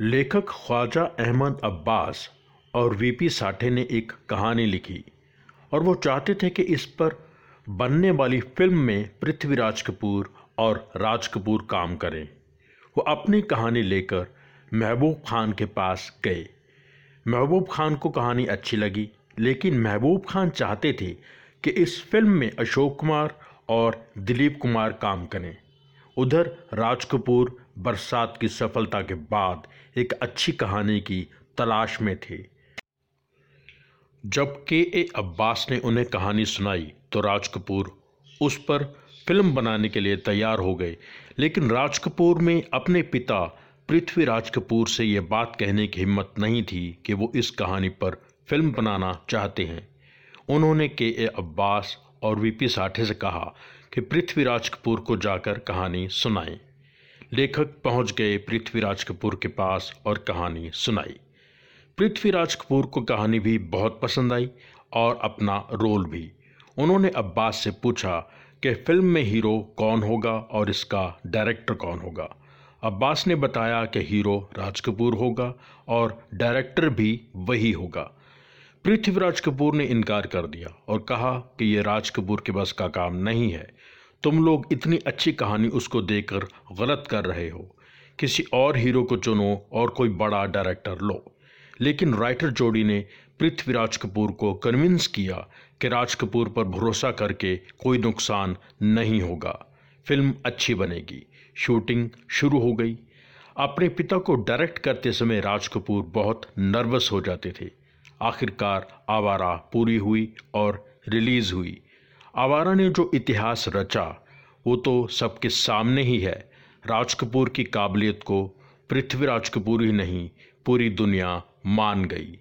लेखक ख्वाजा अहमद अब्बास और वीपी साठे ने एक कहानी लिखी और वो चाहते थे कि इस पर बनने वाली फ़िल्म में पृथ्वीराज कपूर और राज कपूर काम करें। वो अपनी कहानी लेकर महबूब खान के पास गए। महबूब खान को कहानी अच्छी लगी, लेकिन महबूब खान चाहते थे कि इस फ़िल्म में अशोक कुमार और दिलीप कुमार काम करें। उधर राज कपूर बरसात की सफलता के बाद एक अच्छी कहानी की तलाश में थे। जब के ए अब्बास ने उन्हें कहानी सुनाई तो राज कपूर उस पर फ़िल्म बनाने के लिए तैयार हो गए। लेकिन राज कपूर में अपने पिता पृथ्वीराज कपूर से यह बात कहने की हिम्मत नहीं थी कि वो इस कहानी पर फ़िल्म बनाना चाहते हैं। उन्होंने के ए अब्बास और वीपी साठे से कहा कि पृथ्वीराज कपूर को जाकर कहानी सुनाएँ लेखक पहुँच गए पृथ्वीराज कपूर के पास और कहानी सुनाई। पृथ्वीराज कपूर को कहानी भी बहुत पसंद आई और अपना रोल भी। उन्होंने अब्बास से पूछा कि फ़िल्म में हीरो कौन होगा और इसका डायरेक्टर कौन होगा। अब्बास ने बताया कि हीरो राज कपूर होगा और डायरेक्टर भी वही होगा। पृथ्वीराज कपूर ने इनकार कर दिया और कहा कि यह राज कपूर के बस का काम नहीं है। तुम लोग इतनी अच्छी कहानी उसको देकर गलत कर रहे हो। किसी और हीरो को चुनो और कोई बड़ा डायरेक्टर लो। लेकिन राइटर जोड़ी ने पृथ्वीराज कपूर को कन्विंस किया कि राज कपूर पर भरोसा करके कोई नुकसान नहीं होगा। फ़िल्म अच्छी बनेगी। शूटिंग शुरू हो गई। अपने पिता को डायरेक्ट करते समय राज कपूर बहुत नर्वस हो जाते थे। आखिरकार आवारा पूरी हुई और रिलीज़ हुई। आवारा ने जो इतिहास रचा, वो तो सबके सामने ही है। राज कपूर की काबिलियत को पृथ्वीराज कपूर ही नहीं, पूरी दुनिया मान गई।